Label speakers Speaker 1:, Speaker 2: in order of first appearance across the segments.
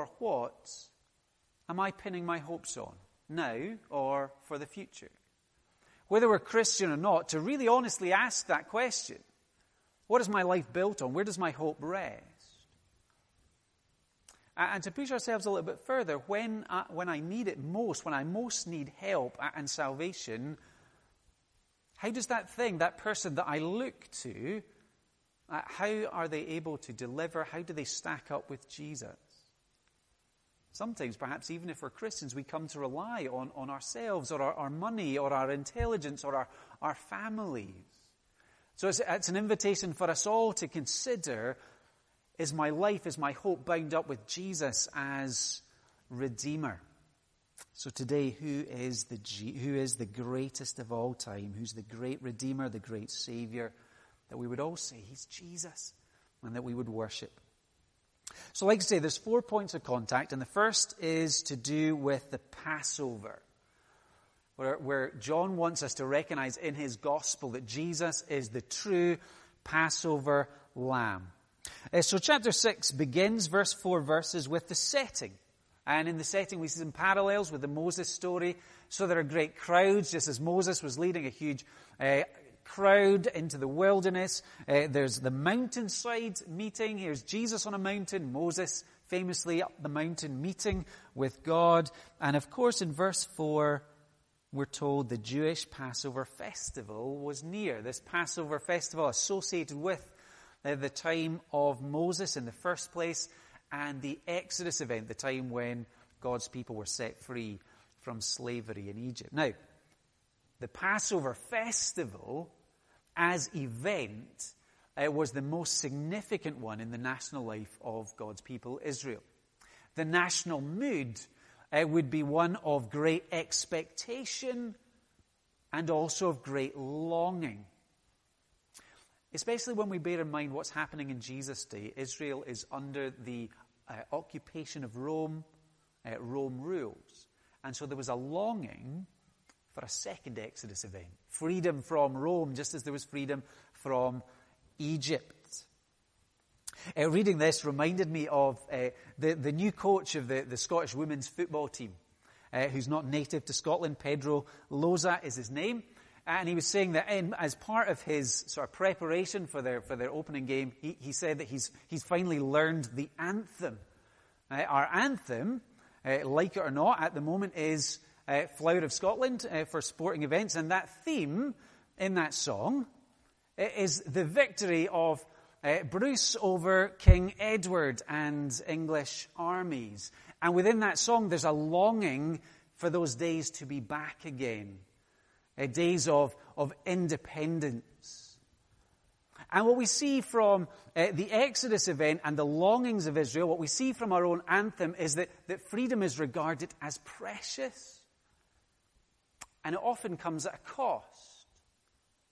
Speaker 1: or what am I pinning my hopes on, now or for the future? Whether we're Christian or not, to really honestly ask that question what is my life built on? Where does my hope rest? And to push ourselves a little bit further, when I, when I need it most, when I most need help and salvation, how does that thing, that person that I look to, uh, how are they able to deliver? How do they stack up with Jesus? Sometimes, perhaps even if we're Christians, we come to rely on, on ourselves or our, our money or our intelligence or our, our families. So it's, it's an invitation for us all to consider is my life, is my hope bound up with Jesus as Redeemer? So today, who is the who is the greatest of all time? Who's the great Redeemer, the great Savior? That we would all say He's Jesus, and that we would worship. So, like I say, there's four points of contact, and the first is to do with the Passover, where, where John wants us to recognize in his gospel that Jesus is the true Passover lamb. Uh, so, chapter 6 begins, verse 4 verses, with the setting. And in the setting, we see some parallels with the Moses story. So there are great crowds, just as Moses was leading a huge uh, crowd into the wilderness. Uh, there's the mountainside meeting. Here's Jesus on a mountain, Moses famously up the mountain meeting with God. And of course, in verse 4, we're told the Jewish Passover festival was near. This Passover festival associated with uh, the time of Moses in the first place and the Exodus event, the time when God's people were set free from slavery in Egypt. Now, the Passover festival as event uh, was the most significant one in the national life of God's people, Israel. The national mood uh, would be one of great expectation and also of great longing. Especially when we bear in mind what's happening in Jesus' day. Israel is under the uh, occupation of Rome, uh, Rome rules. And so there was a longing for a second Exodus event freedom from Rome, just as there was freedom from Egypt. Uh, reading this reminded me of uh, the, the new coach of the, the Scottish women's football team, uh, who's not native to Scotland. Pedro Losa is his name. And he was saying that in, as part of his sort of preparation for their, for their opening game, he, he said that he's, he's finally learned the anthem. Uh, our anthem, uh, like it or not, at the moment is uh, Flower of Scotland uh, for sporting events. And that theme in that song uh, is the victory of uh, Bruce over King Edward and English armies. And within that song, there's a longing for those days to be back again uh, days of, of independence. And what we see from uh, the Exodus event and the longings of Israel, what we see from our own anthem is that, that freedom is regarded as precious. And it often comes at a cost.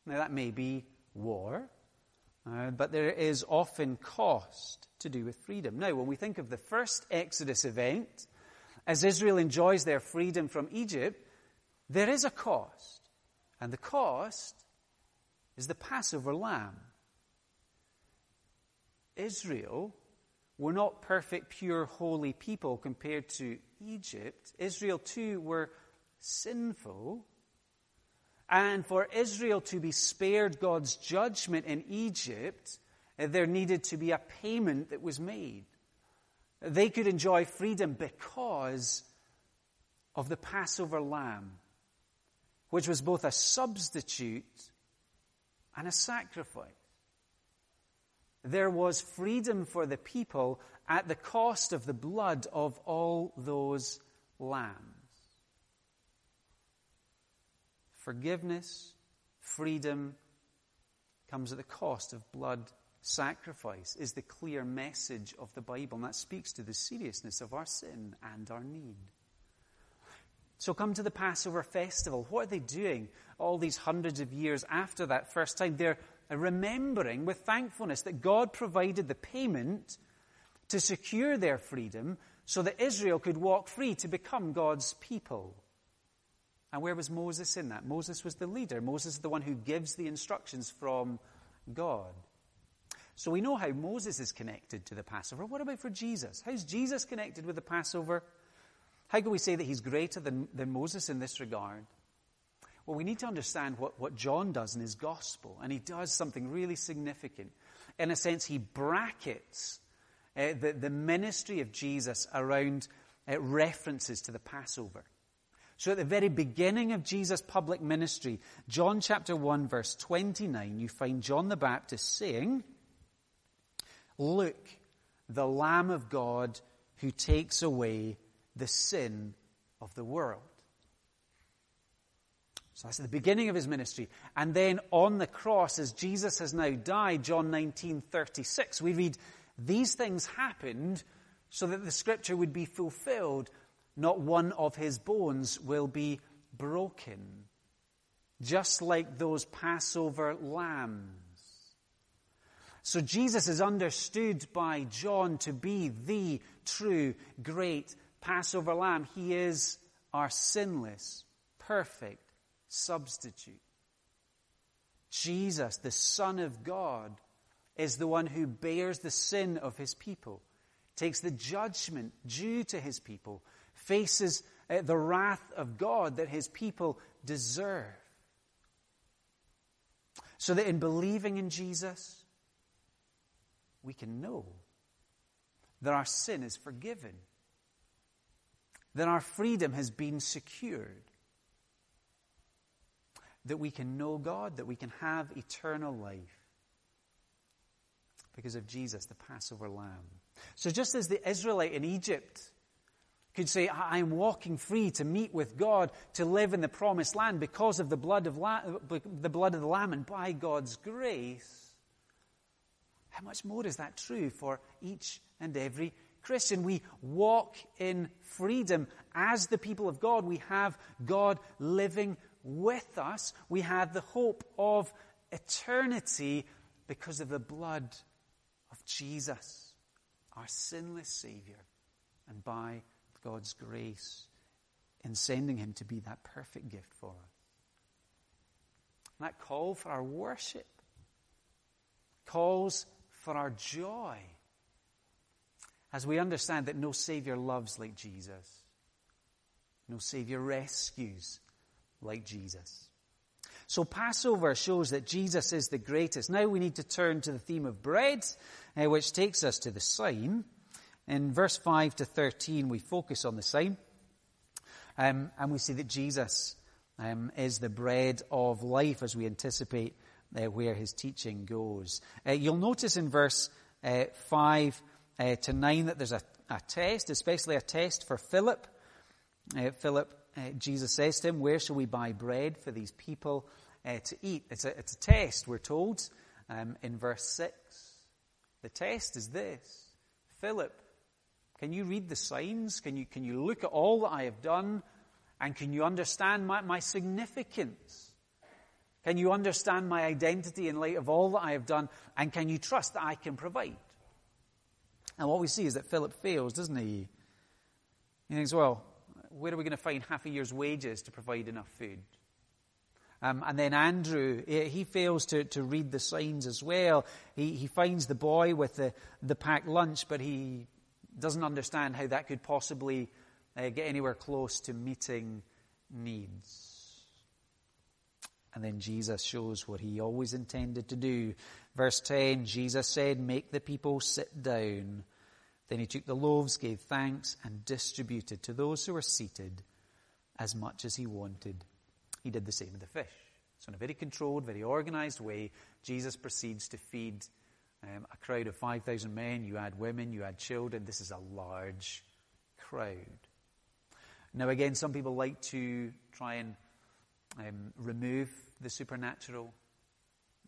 Speaker 1: Now, that may be war, uh, but there is often cost to do with freedom. Now, when we think of the first Exodus event, as Israel enjoys their freedom from Egypt, there is a cost. And the cost is the Passover lamb. Israel were not perfect, pure, holy people compared to Egypt. Israel, too, were sinful. And for Israel to be spared God's judgment in Egypt, there needed to be a payment that was made. They could enjoy freedom because of the Passover lamb which was both a substitute and a sacrifice. There was freedom for the people at the cost of the blood of all those lambs. Forgiveness, freedom comes at the cost of blood sacrifice, is the clear message of the Bible, and that speaks to the seriousness of our sin and our need. So come to the Passover festival. What are they doing all these hundreds of years after that first time? They're remembering with thankfulness that God provided the payment to secure their freedom so that Israel could walk free to become God's people. And where was Moses in that? Moses was the leader. Moses is the one who gives the instructions from God. So we know how Moses is connected to the Passover. What about for Jesus? How's Jesus connected with the Passover? How can we say that he's greater than, than Moses in this regard? Well, we need to understand what, what John does in his gospel, and he does something really significant. In a sense, he brackets uh, the, the ministry of Jesus around uh, references to the Passover. So at the very beginning of Jesus' public ministry, John chapter 1, verse 29, you find John the Baptist saying, Look, the Lamb of God who takes away the sin of the world. So that's at the beginning of his ministry. And then on the cross, as Jesus has now died, John 19, 36, we read, These things happened so that the scripture would be fulfilled. Not one of his bones will be broken. Just like those Passover lambs. So Jesus is understood by John to be the true great Passover lamb. He is our sinless, perfect substitute. Jesus, the Son of God, is the one who bears the sin of his people, takes the judgment due to his people, faces uh, the wrath of God that his people deserve. So that in believing in Jesus, we can know that our sin is forgiven, that our freedom has been secured, that we can know God, that we can have eternal life because of Jesus, the Passover lamb. So just as the Israelite in Egypt could say, I am walking free to meet with God, to live in the promised land because of the blood of, la- the blood of the lamb and by God's grace, how much more is that true for each and every Christian? We walk in freedom. As the people of God, we have God living with us. We have the hope of eternity because of the blood of Jesus, our sinless Savior, and by God's grace in sending Him to be that perfect gift for us. And that call for our worship calls for our joy as we understand that no Savior loves like Jesus, no Savior rescues like Jesus. So Passover shows that Jesus is the greatest. Now we need to turn to the theme of bread, uh, which takes us to the sign. In verse 5 to 13, we focus on the sign. Um, and we see that Jesus um, is the bread of life as we anticipate uh, where his teaching goes. Uh, you'll notice in verse uh, 5 uh, to 9 that there's a, a, test, especially a test for Philip. Uh, Philip, uh, Jesus says to him, Where shall we buy bread for these people to eat? It's a, it's a test, we're told um, in verse 6. The test is this Philip, can you read the signs? Can you, can you look at all that I have done? And can you understand my, my significance? Can you understand my identity in light of all that I have done? And can you trust that I can provide? And what we see is that Philip fails, doesn't he? He thinks, well, where are we going to find half a year's wages to provide enough food? Um, and then Andrew, he fails to, to read the signs as well. He, he finds the boy with the, the packed lunch, but he doesn't understand how that could possibly uh, get anywhere close to meeting needs. And then Jesus shows what he always intended to do. Verse 10 Jesus said, Make the people sit down. Then he took the loaves, gave thanks, and distributed to those who were seated as much as he wanted. He did the same with the fish. So, in a very controlled, very organized way, Jesus proceeds to feed um, a crowd of 5,000 men. You add women, you add children. This is a large crowd. Now, again, some people like to try and um, remove the supernatural.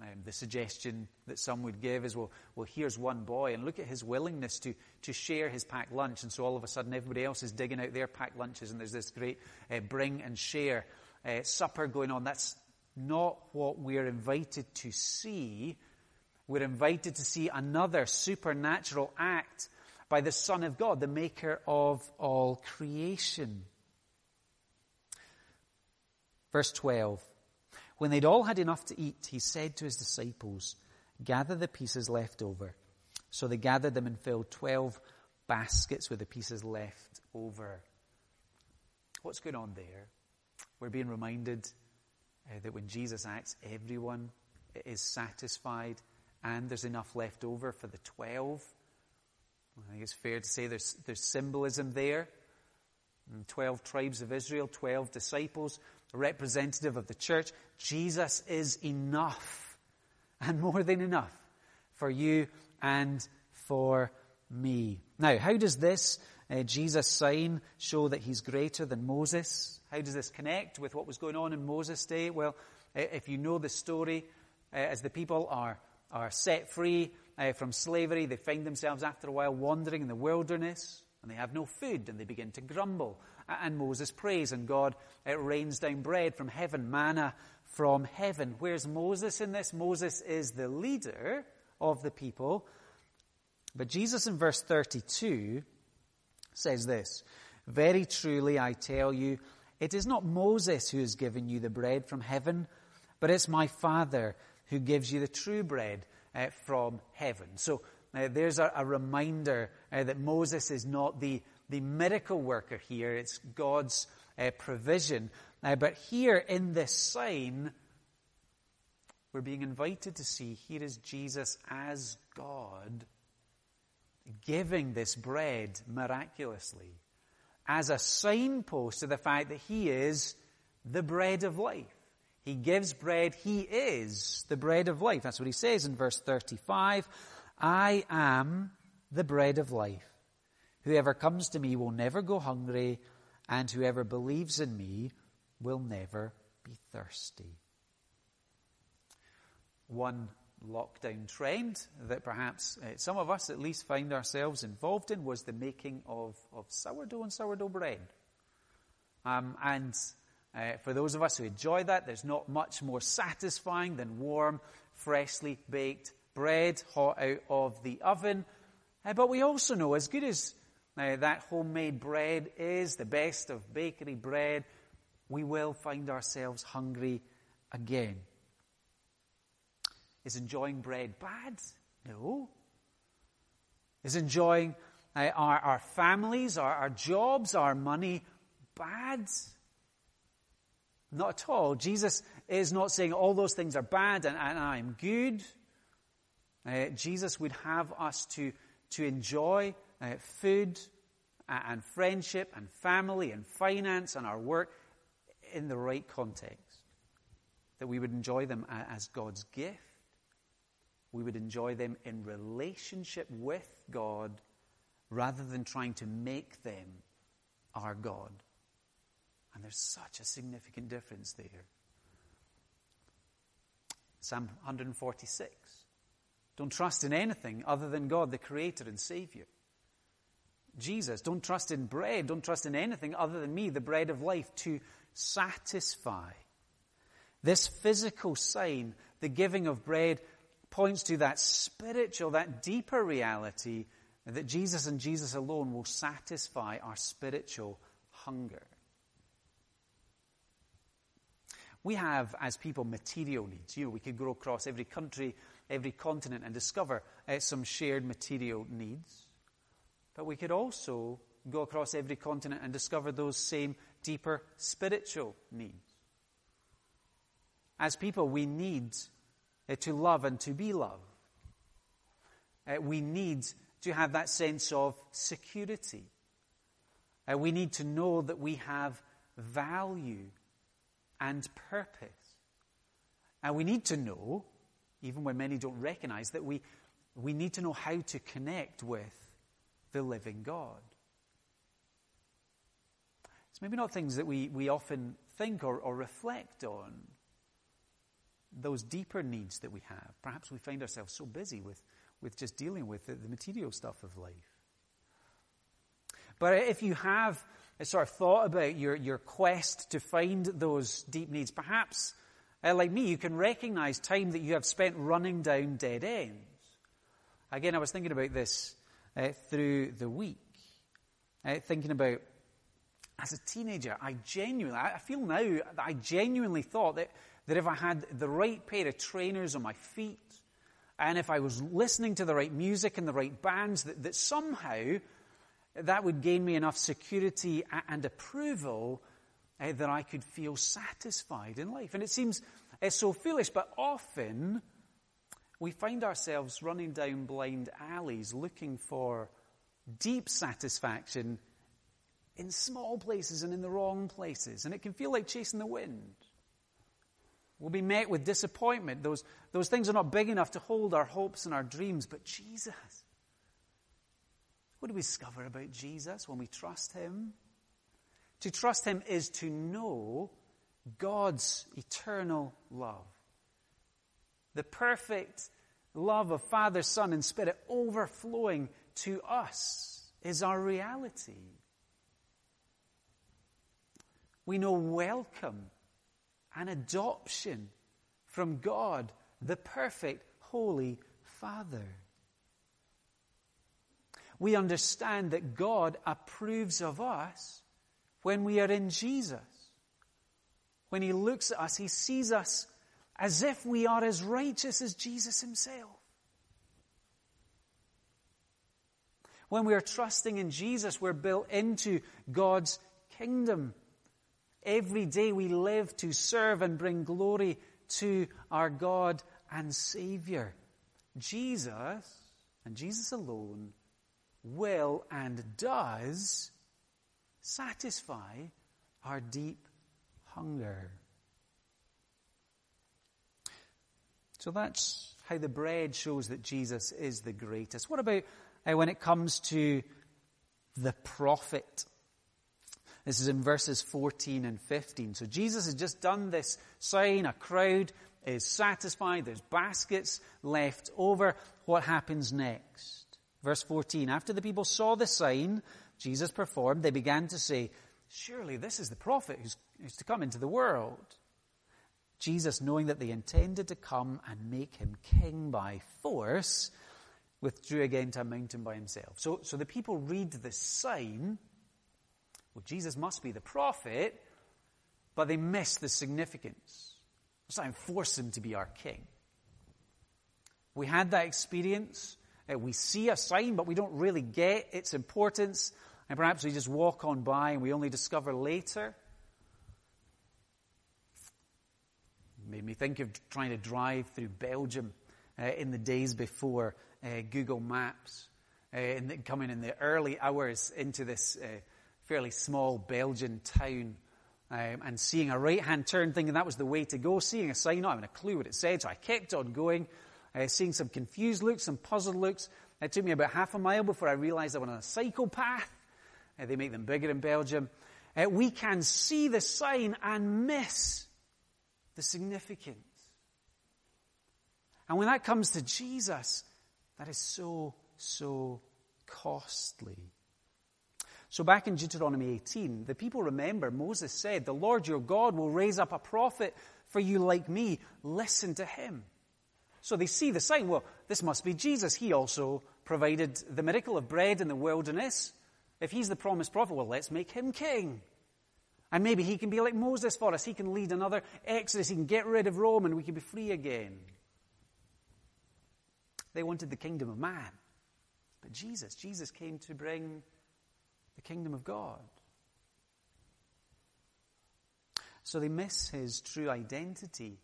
Speaker 1: Um, the suggestion that some would give is, well, well, here's one boy, and look at his willingness to, to share his packed lunch. And so all of a sudden, everybody else is digging out their packed lunches, and there's this great uh, bring and share uh, supper going on. That's not what we're invited to see. We're invited to see another supernatural act by the Son of God, the maker of all creation. Verse 12. When they'd all had enough to eat, he said to his disciples, gather the pieces left over. So they gathered them and filled 12 baskets with the pieces left over. What's going on there? We're being reminded uh, that when Jesus acts, everyone is satisfied and there's enough left over for the 12. I think it's fair to say there's, there's symbolism there. 12 tribes of Israel, 12 disciples, representative of the church. Jesus is enough and more than enough for you and for me. Now, how does this uh, Jesus sign show that he's greater than Moses? How does this connect with what was going on in Moses' day? Well, if you know the story, uh, as the people are, are set free uh, from slavery, they find themselves after a while wandering in the wilderness and they have no food and they begin to grumble. And Moses prays and God uh, rains down bread from heaven, manna from heaven. Where's Moses in this? Moses is the leader of the people. But Jesus in verse 32 says this Very truly I tell you, it is not Moses who has given you the bread from heaven, but it's my Father who gives you the true bread uh, from heaven. So uh, there's a, a reminder uh, that Moses is not the, the miracle worker here, it's God's uh, provision. Uh, but here in this sign, we're being invited to see here is Jesus as God giving this bread miraculously as a signpost to the fact that he is the bread of life. He gives bread. He is the bread of life. That's what he says in verse 35. I am the bread of life. Whoever comes to me will never go hungry, and whoever believes in me will never be thirsty. One lockdown trend that perhaps uh, some of us at least find ourselves involved in was the making of, of sourdough and sourdough bread. Um, and uh, for those of us who enjoy that, there's not much more satisfying than warm, freshly baked bread hot out of the oven. Uh, but we also know, as good as uh, that homemade bread is, the best of bakery bread, we will find ourselves hungry again. Is enjoying bread bad? No. Is enjoying uh, our, our families, our, our jobs, our money bad? Not at all. Jesus is not saying all those things are bad and, and I'm good. Uh, Jesus would have us to, to enjoy uh, food and, and friendship and family and finance and our work in the right context. That we would enjoy them as God's gift we would enjoy them in relationship with God rather than trying to make them our God. And there's such a significant difference there. Psalm 146. Don't trust in anything other than God, the Creator and Savior. Jesus, don't trust in bread, don't trust in anything other than me, the bread of life, to satisfy. This physical sign, the giving of bread, points to that spiritual, that deeper reality that Jesus and Jesus alone will satisfy our spiritual hunger. We have, as people, material needs. You know, we could go across every country, every continent, and discover uh, some shared material needs. But we could also go across every continent and discover those same deeper spiritual needs. As people, we need uh, to love and to be loved. Uh, we need to have that sense of security. Uh, we need to know that we have value and purpose. And we need to know, even when many don't recognize, that we, we need to know how to connect with the living God. It's maybe not things that we, we often think or, or reflect on those deeper needs that we have. Perhaps we find ourselves so busy with, with just dealing with the, the material stuff of life. But if you have sort of thought about your, your quest to find those deep needs, perhaps, uh, like me, you can recognize time that you have spent running down dead ends. Again, I was thinking about this uh, through the week, uh, thinking about as a teenager, I genuinely, I feel now that I genuinely thought that that if I had the right pair of trainers on my feet, and if I was listening to the right music and the right bands, that, that somehow that would gain me enough security and approval uh, that I could feel satisfied in life. And it seems uh, so foolish, but often we find ourselves running down blind alleys looking for deep satisfaction in small places and in the wrong places. And it can feel like chasing the wind. We'll be met with disappointment. Those, those things are not big enough to hold our hopes and our dreams. But Jesus, what do we discover about Jesus when we trust Him? To trust Him is to know God's eternal love. The perfect love of Father, Son, and Spirit overflowing to us is our reality. We know welcome and adoption from God, the perfect, holy Father. We understand that God approves of us when we are in Jesus. When He looks at us, He sees us as if we are as righteous as Jesus Himself. When we are trusting in Jesus, we're built into God's kingdom. Every day we live to serve and bring glory to our God and Savior. Jesus, and Jesus alone, will and does satisfy our deep hunger. So that's how the bread shows that Jesus is the greatest. What about uh, when it comes to the prophet? This is in verses 14 and 15. So Jesus has just done this sign. A crowd is satisfied. There's baskets left over. What happens next? Verse 14. After the people saw the sign Jesus performed, they began to say, Surely this is the prophet who's, who's to come into the world. Jesus, knowing that they intended to come and make him king by force, withdrew again to a mountain by himself. So, so the people read this sign well, Jesus must be the prophet, but they miss the significance. Let's not force him to be our king. We had that experience. Uh, we see a sign, but we don't really get its importance. And perhaps we just walk on by and we only discover later. Made me think of trying to drive through Belgium uh, in the days before uh, Google Maps, uh, in coming in the early hours into this uh, fairly small Belgian town. Um, and seeing a right hand turn, thinking that was the way to go, seeing a sign, not having a clue what it said, so I kept on going, uh, seeing some confused looks, some puzzled looks. It took me about half a mile before I realized I was on a psychopath. Uh, they make them bigger in Belgium. Uh, we can see the sign and miss the significance. And when that comes to Jesus, that is so, so costly. So back in Deuteronomy 18, the people remember Moses said, The Lord your God will raise up a prophet for you like me. Listen to him. So they see the sign. Well, this must be Jesus. He also provided the miracle of bread in the wilderness. If he's the promised prophet, well, let's make him king. And maybe he can be like Moses for us. He can lead another exodus. He can get rid of Rome and we can be free again. They wanted the kingdom of man. But Jesus, Jesus came to bring the kingdom of God. So they miss his true identity.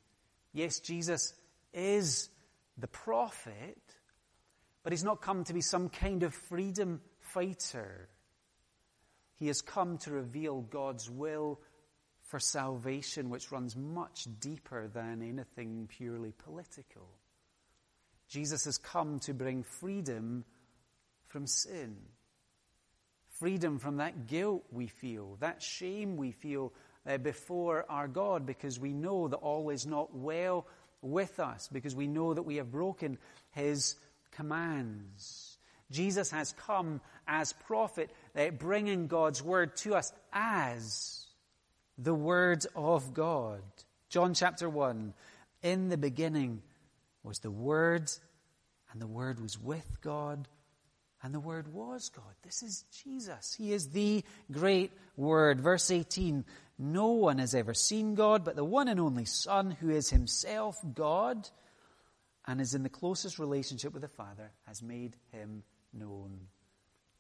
Speaker 1: Yes, Jesus is the prophet, but he's not come to be some kind of freedom fighter. He has come to reveal God's will for salvation, which runs much deeper than anything purely political. Jesus has come to bring freedom from sin freedom from that guilt we feel, that shame we feel uh, before our God, because we know that all is not well with us, because we know that we have broken His commands. Jesus has come as prophet, uh, bringing God's word to us as the word of God. John chapter 1. In the beginning was the word, and the word was with God, and the Word was God. This is Jesus. He is the great Word. Verse 18 No one has ever seen God, but the one and only Son, who is Himself God and is in the closest relationship with the Father has made him known.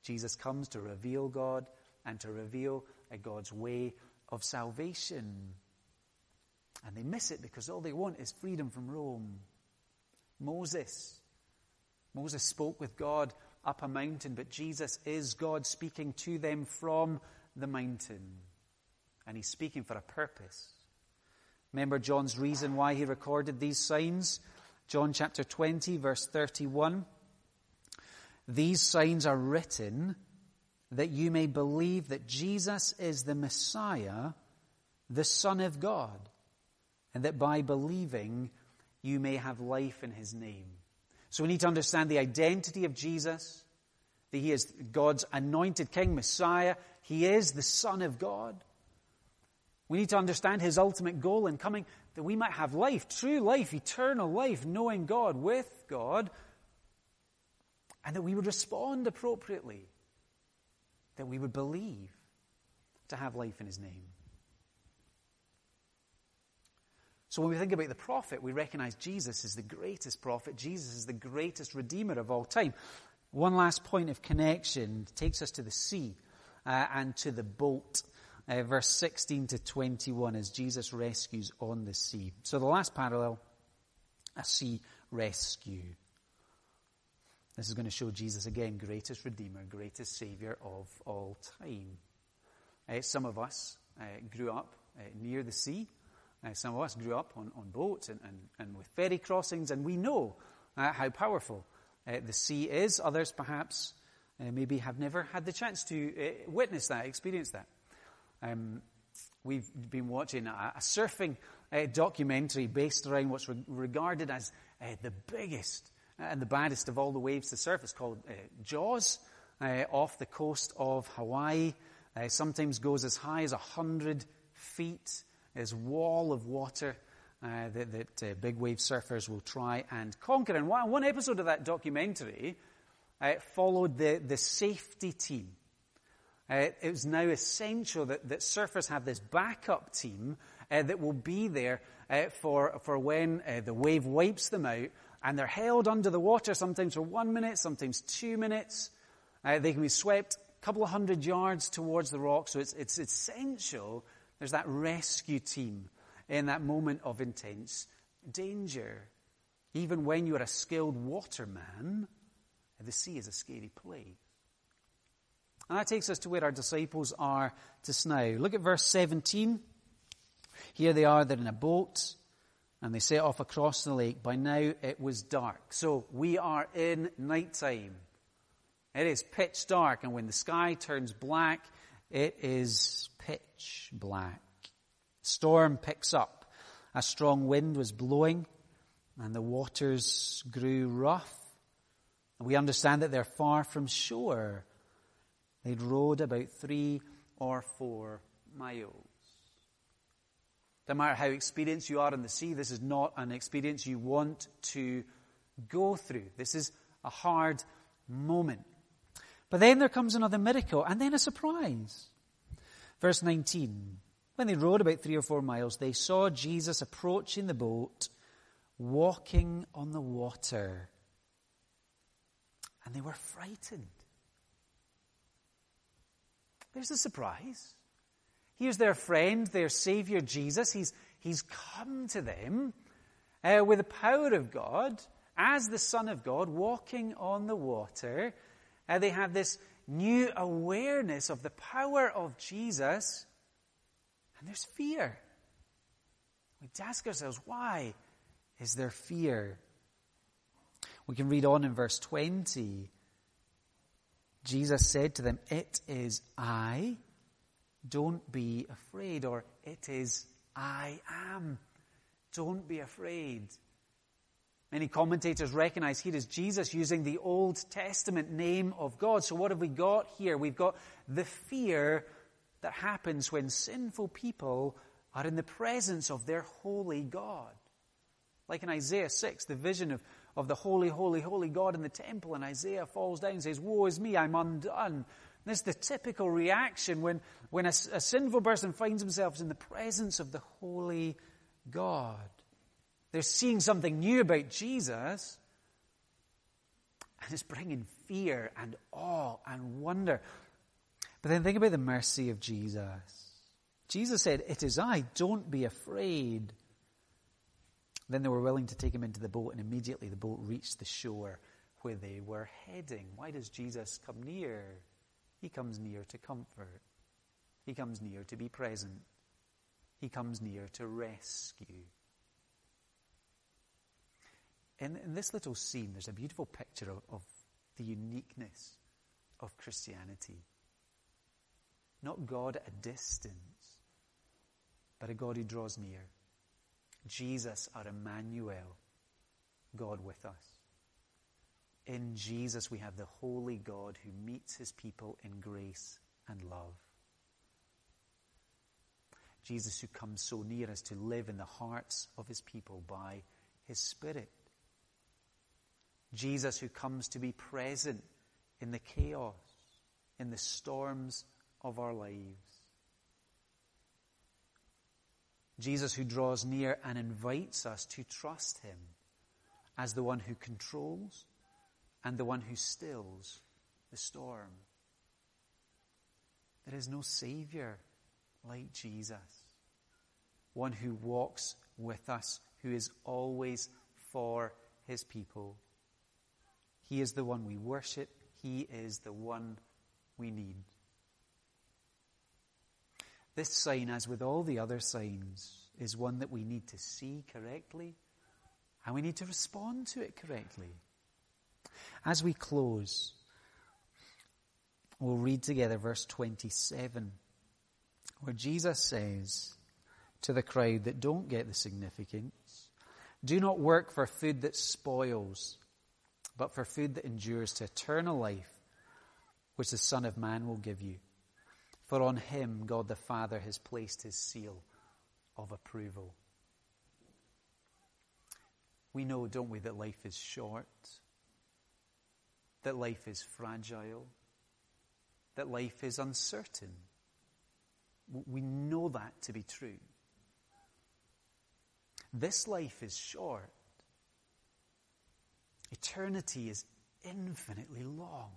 Speaker 1: Jesus comes to reveal God and to reveal uh, God's way of salvation. And they miss it because all they want is freedom from Rome. Moses. Moses spoke with God up a mountain, but Jesus is God speaking to them from the mountain. And he's speaking for a purpose. Remember John's reason why he recorded these signs? John chapter 20, verse 31. These signs are written that you may believe that Jesus is the Messiah, the Son of God, and that by believing you may have life in his name. So we need to understand the identity of Jesus, that he is God's anointed King, Messiah. He is the Son of God. We need to understand his ultimate goal in coming, that we might have life, true life, eternal life, knowing God, with God, and that we would respond appropriately, that we would believe to have life in his name. So when we think about the prophet, we recognize Jesus is the greatest prophet. Jesus is the greatest redeemer of all time. One last point of connection takes us to the sea uh, and to the boat. Uh, verse 16 to 21 as Jesus rescues on the sea. So the last parallel, a sea rescue. This is going to show Jesus again, greatest Redeemer, greatest Savior of all time. Uh, some of us uh, grew up uh, near the sea. Uh, some of us grew up on, on boats and, and, and with ferry crossings, and we know uh, how powerful the sea is. Others, perhaps, uh, maybe have never had the chance to uh, witness that, experience that. Um, we've been watching a, a surfing uh, documentary based around what's re- regarded as the biggest and the baddest of all the waves to surf. It's called Jaws, off the coast of Hawaii. sometimes goes as high as 100 feet this wall of water uh, that, that uh, big wave surfers will try and conquer. And one, one episode of that documentary uh, followed the, the safety team. Uh, it was now essential that, that surfers have this backup team uh, that will be there uh, for, for when the wave wipes them out and they're held under the water sometimes for one minute, sometimes two minutes. they can be swept a couple of hundred yards towards the rock, so it's, it's essential there's that rescue team in that moment of intense danger. Even when you're a skilled waterman, the sea is a scary place. And that takes us to where our disciples are just now. Look at verse 17. Here they are, they're in a boat, and they set off across the lake. By now it was dark. So we are in nighttime. It is pitch dark, and when the sky turns black, it is pitch black. Storm picks up. A strong wind was blowing and the waters grew rough. We understand that they're far from shore. They'd rowed about three or four miles. No matter how experienced you are in the sea, this is not an experience you want to go through. This is a hard moment. But then there comes another miracle and then a surprise. Verse 19. When they rowed about three or four miles, they saw Jesus approaching the boat, walking on the water. And they were frightened. There's a surprise. Here's their friend, their Savior Jesus. He's, he's come to them uh, with the power of God, as the Son of God, walking on the water. Uh, they have this new awareness of the power of Jesus, and there's fear. We ask ourselves, why is there fear? We can read on in verse 20. Jesus said to them, It is I, don't be afraid, or it is I am, don't be afraid. Many commentators recognize here is Jesus using the Old Testament name of God. So what have we got here? We've got the fear that happens when sinful people are in the presence of their holy God. Like in Isaiah 6, the vision of, of the holy, holy, holy God in the temple, and Isaiah falls down and says, Woe is me, I'm undone. This is the typical reaction when, when a, a sinful person finds themselves in the presence of the holy God. They're seeing something new about Jesus, and it's bringing fear and awe and wonder. But then think about the mercy of Jesus. Jesus said, It is I, don't be afraid. Then they were willing to take him into the boat, and immediately the boat reached the shore where they were heading. Why does Jesus come near? He comes near to comfort, he comes near to be present, he comes near to rescue. In, in this little scene, there's a beautiful picture of, of the uniqueness of Christianity. Not God at a distance, but a God who draws near. Jesus, our Emmanuel, God with us. In Jesus, we have the holy God who meets his people in grace and love. Jesus, who comes so near as to live in the hearts of his people by his Spirit. Jesus, who comes to be present in the chaos, in the storms of our lives. Jesus, who draws near and invites us to trust him as the one who controls and the one who stills the storm. There is no Savior like Jesus, one who walks with us, who is always for his people. He is the one we worship, he is the one we need. This sign, as with all the other signs, is one that we need to see correctly and we need to respond to it correctly. As we close, we'll read together verse 27, where Jesus says to the crowd that don't get the significance, Do not work for food that spoils, but for food that endures to eternal life, which the Son of Man will give you. For on him God the Father has placed his seal of approval. We know, don't we, that life is short, that life is fragile, that life is uncertain. We know that to be true. This life is short. Eternity is infinitely long.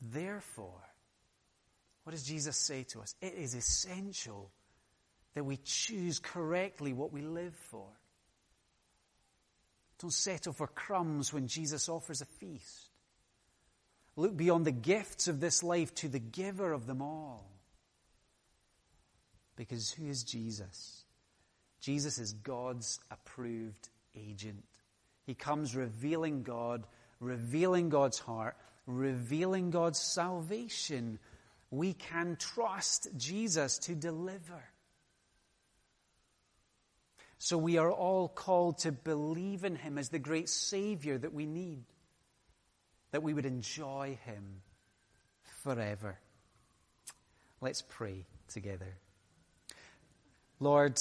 Speaker 1: Therefore, what does Jesus say to us? It is essential that we choose correctly what we live for. Don't settle for crumbs when Jesus offers a feast. Look beyond the gifts of this life to the giver of them all. Because who is Jesus? Jesus is God's approved agent. He comes revealing God, revealing God's heart, revealing God's salvation. We can trust Jesus to deliver. So we are all called to believe in Him as the great Savior that we need, that we would enjoy Him forever. Let's pray together. Lord,